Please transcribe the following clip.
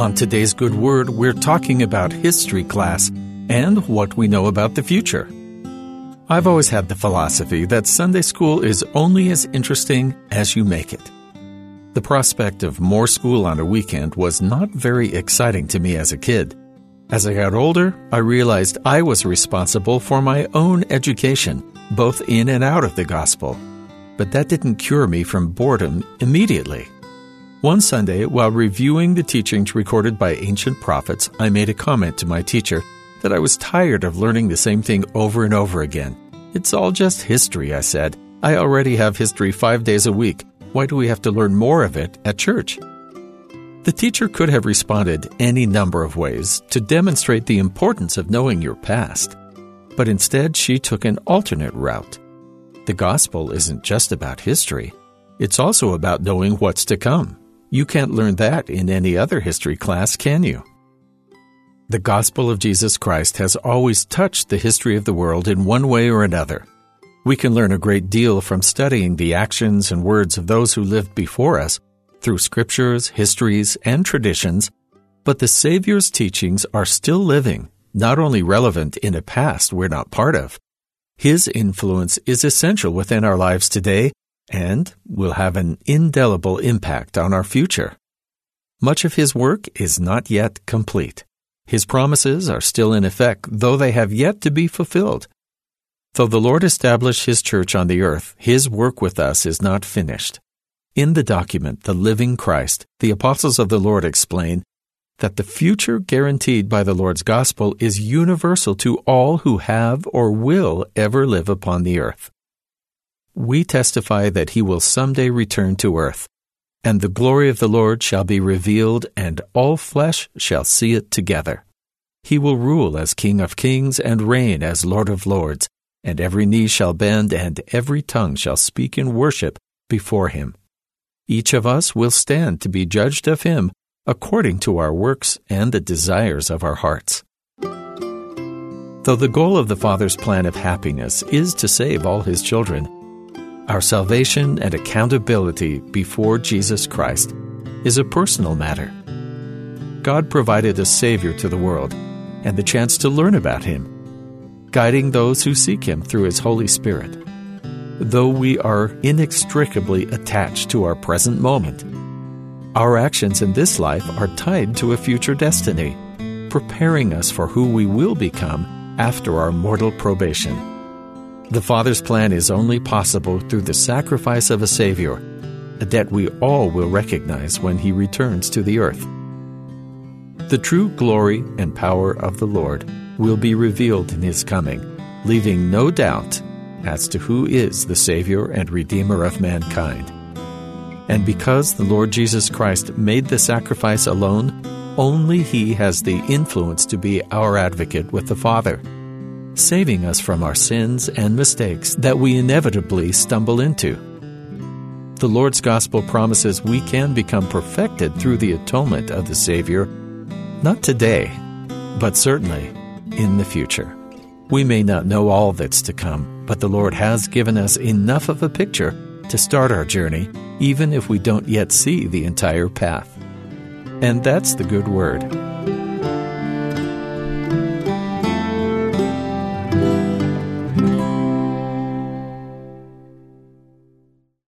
On today's Good Word, we're talking about history class and what we know about the future. I've always had the philosophy that Sunday school is only as interesting as you make it. The prospect of more school on a weekend was not very exciting to me as a kid. As I got older, I realized I was responsible for my own education, both in and out of the gospel. But that didn't cure me from boredom immediately. One Sunday, while reviewing the teachings recorded by ancient prophets, I made a comment to my teacher that I was tired of learning the same thing over and over again. It's all just history, I said. I already have history five days a week. Why do we have to learn more of it at church? The teacher could have responded any number of ways to demonstrate the importance of knowing your past, but instead she took an alternate route. The gospel isn't just about history, it's also about knowing what's to come. You can't learn that in any other history class, can you? The gospel of Jesus Christ has always touched the history of the world in one way or another. We can learn a great deal from studying the actions and words of those who lived before us through scriptures, histories, and traditions, but the Savior's teachings are still living, not only relevant in a past we're not part of. His influence is essential within our lives today and will have an indelible impact on our future. Much of his work is not yet complete. His promises are still in effect, though they have yet to be fulfilled. Though the Lord established his church on the earth, his work with us is not finished. In the document, The Living Christ, the apostles of the Lord explain that the future guaranteed by the Lord's gospel is universal to all who have or will ever live upon the earth. We testify that he will someday return to earth, and the glory of the Lord shall be revealed, and all flesh shall see it together. He will rule as King of kings and reign as Lord of lords, and every knee shall bend, and every tongue shall speak in worship before him. Each of us will stand to be judged of him according to our works and the desires of our hearts. Though the goal of the Father's plan of happiness is to save all his children, our salvation and accountability before Jesus Christ is a personal matter. God provided a Savior to the world and the chance to learn about him, guiding those who seek him through his Holy Spirit though we are inextricably attached to our present moment. Our actions in this life are tied to a future destiny, preparing us for who we will become after our mortal probation. The Father's plan is only possible through the sacrifice of a Savior, a debt we all will recognize when He returns to the earth. The true glory and power of the Lord will be revealed in His coming, leaving no doubt as to who is the Savior and Redeemer of mankind. And because the Lord Jesus Christ made the sacrifice alone, only He has the influence to be our advocate with the Father, saving us from our sins and mistakes that we inevitably stumble into. The Lord's Gospel promises we can become perfected through the atonement of the Savior, not today, but certainly in the future. We may not know all that's to come, but the Lord has given us enough of a picture to start our journey, even if we don't yet see the entire path. And that's the good word.